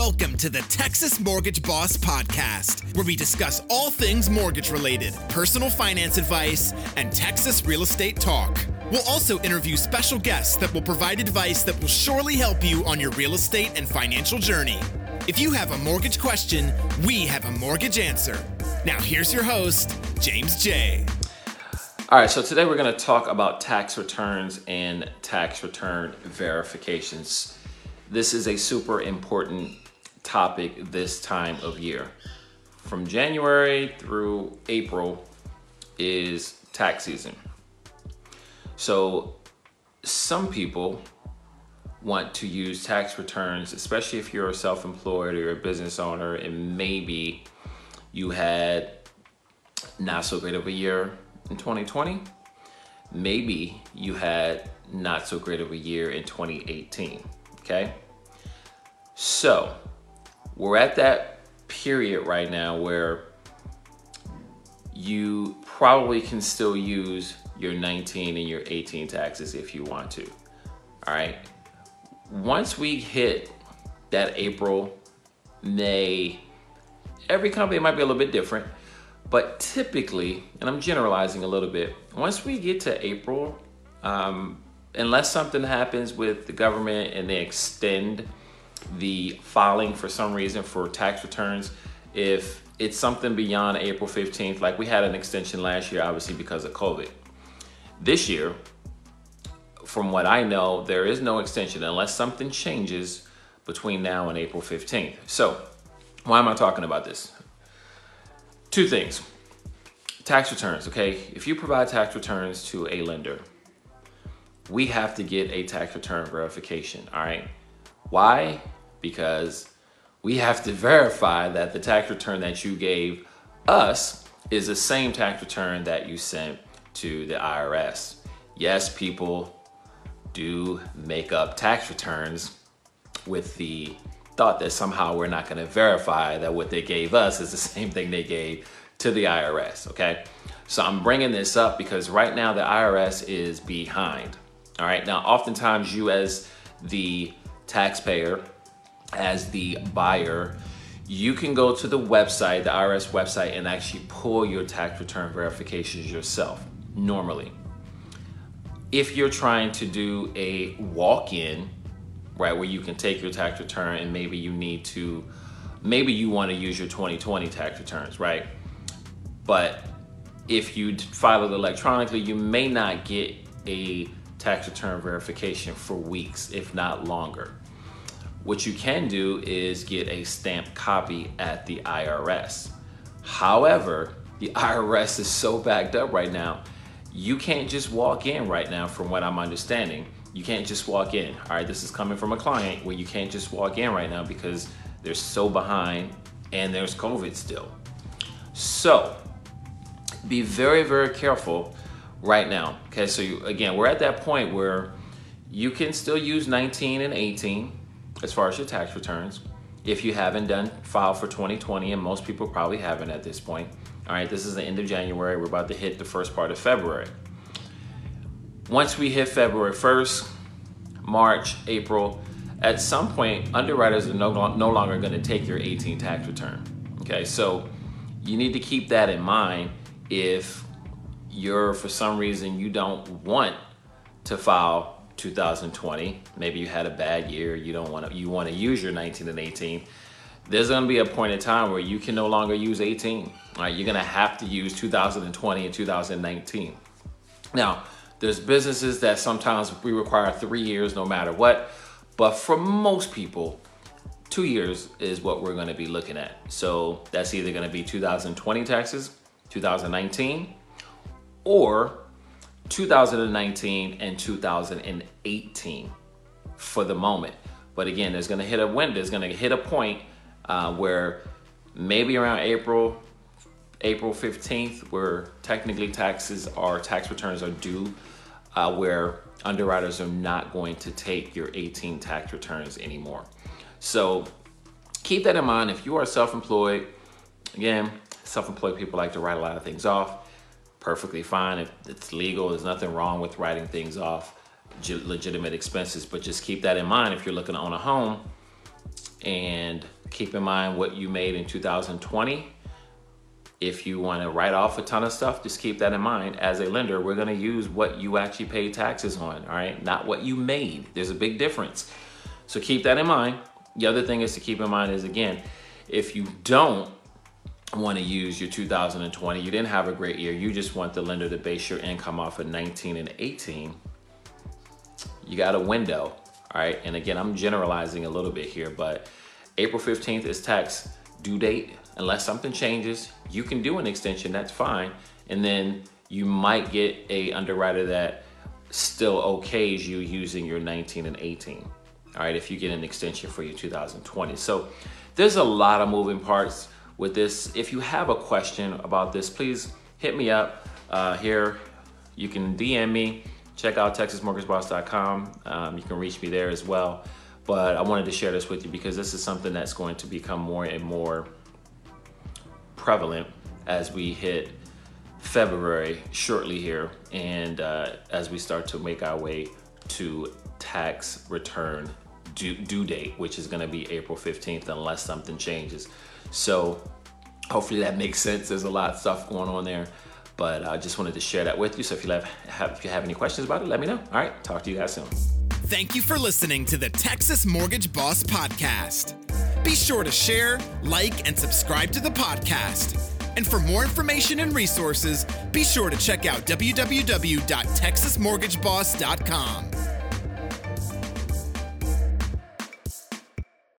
Welcome to the Texas Mortgage Boss Podcast, where we discuss all things mortgage related, personal finance advice, and Texas real estate talk. We'll also interview special guests that will provide advice that will surely help you on your real estate and financial journey. If you have a mortgage question, we have a mortgage answer. Now, here's your host, James J. All right, so today we're going to talk about tax returns and tax return verifications. This is a super important topic this time of year. From January through April is tax season. So some people want to use tax returns, especially if you're a self employed or a business owner, and maybe you had not so great of a year in 2020. Maybe you had not so great of a year in 2018. Okay. So we're at that period right now where you probably can still use your 19 and your 18 taxes if you want to. All right. Once we hit that April, May, every company might be a little bit different, but typically, and I'm generalizing a little bit, once we get to April, um, unless something happens with the government and they extend the filing for some reason for tax returns if it's something beyond April 15th, like we had an extension last year, obviously because of COVID. This year, from what I know, there is no extension unless something changes between now and April 15th. So, why am I talking about this? Two things. Tax returns, okay? If you provide tax returns to a lender, we have to get a tax return verification, all right? Why? Because we have to verify that the tax return that you gave us is the same tax return that you sent to the IRS. Yes, people do make up tax returns with the thought that somehow we're not going to verify that what they gave us is the same thing they gave to the IRS, okay? So I'm bringing this up because right now the IRS is behind. All right, now oftentimes you as the taxpayer, as the buyer, you can go to the website, the IRS website, and actually pull your tax return verifications yourself normally. If you're trying to do a walk in, right, where you can take your tax return and maybe you need to, maybe you want to use your 2020 tax returns, right? But if you file it electronically, you may not get a tax return verification for weeks, if not longer. What you can do is get a stamped copy at the IRS. However, the IRS is so backed up right now, you can't just walk in right now, from what I'm understanding. You can't just walk in. All right, this is coming from a client where you can't just walk in right now because they're so behind and there's COVID still. So be very, very careful right now. Okay, so you, again, we're at that point where you can still use 19 and 18 as far as your tax returns if you haven't done file for 2020 and most people probably haven't at this point. All right this is the end of january. We're about to hit the first part of february. Once we hit february 1st march april at some point underwriters are no, no longer going to take your 18 tax return. Okay so you need to keep that in mind if you're for some reason you don't want to file 2020 maybe you had a bad year you don't want to you want to use your 19 and 18 there's going to be a point in time where you can no longer use 18 all right? You're going to have to use 2020 and 2019 now there's businesses that sometimes we require three years no matter what but for most people two years is what we're going to be looking at. So that's either going to be 2020 taxes 2019 or 2019 and 2018 for the moment. But again, there's to hit a window. There's to hit a point uh, where maybe around April, April 15th, where technically taxes or tax returns are due, uh, where underwriters are not going to take your 18 tax returns anymore. So keep that in mind. If you are self-employed, again, self-employed people like to write a lot of things off perfectly fine. If it's legal, there's nothing wrong with writing things off, legitimate expenses. But just keep that in mind if you're looking to own a home. and keep in mind what you made in 2020. If you want to write off a ton of stuff, just keep that in mind. As a lender, we're going to use what you actually pay taxes on, all right? Not what you made. There's a big difference. So keep that in mind. The other thing is to keep in mind is again, if you don't want to use your 2020, you didn't have a great year, you just want the lender to base your income off of 19 and 18, you got a window, all right? And again, I'm generalizing a little bit here, but April 15th is tax due date. Unless something changes, you can do an extension, that's fine. And then you might get a underwriter that still okays you using your 19 and 18. All right, if you get an extension for your 2020. So there's a lot of moving parts with this. If you have a question about this, please hit me up uh, here. You can DM me. Check out texasmortgageboss.com. Um, you can reach me there as well. But I wanted to share this with you because this is something that's going to become more and more prevalent as we hit February shortly here and uh, as we start to make our way to tax return due, due date, which is going to be April 15th, unless something changes. So, hopefully, that makes sense. There's a lot of stuff going on there, but I just wanted to share that with you. So, if you have, have if you have any questions about it, let me know. All right, talk to you guys soon. Thank you for listening to the Texas Mortgage Boss Podcast. Be sure to share, like, and subscribe to the podcast. And for more information and resources, be sure to check out www.texasmortgageboss.com.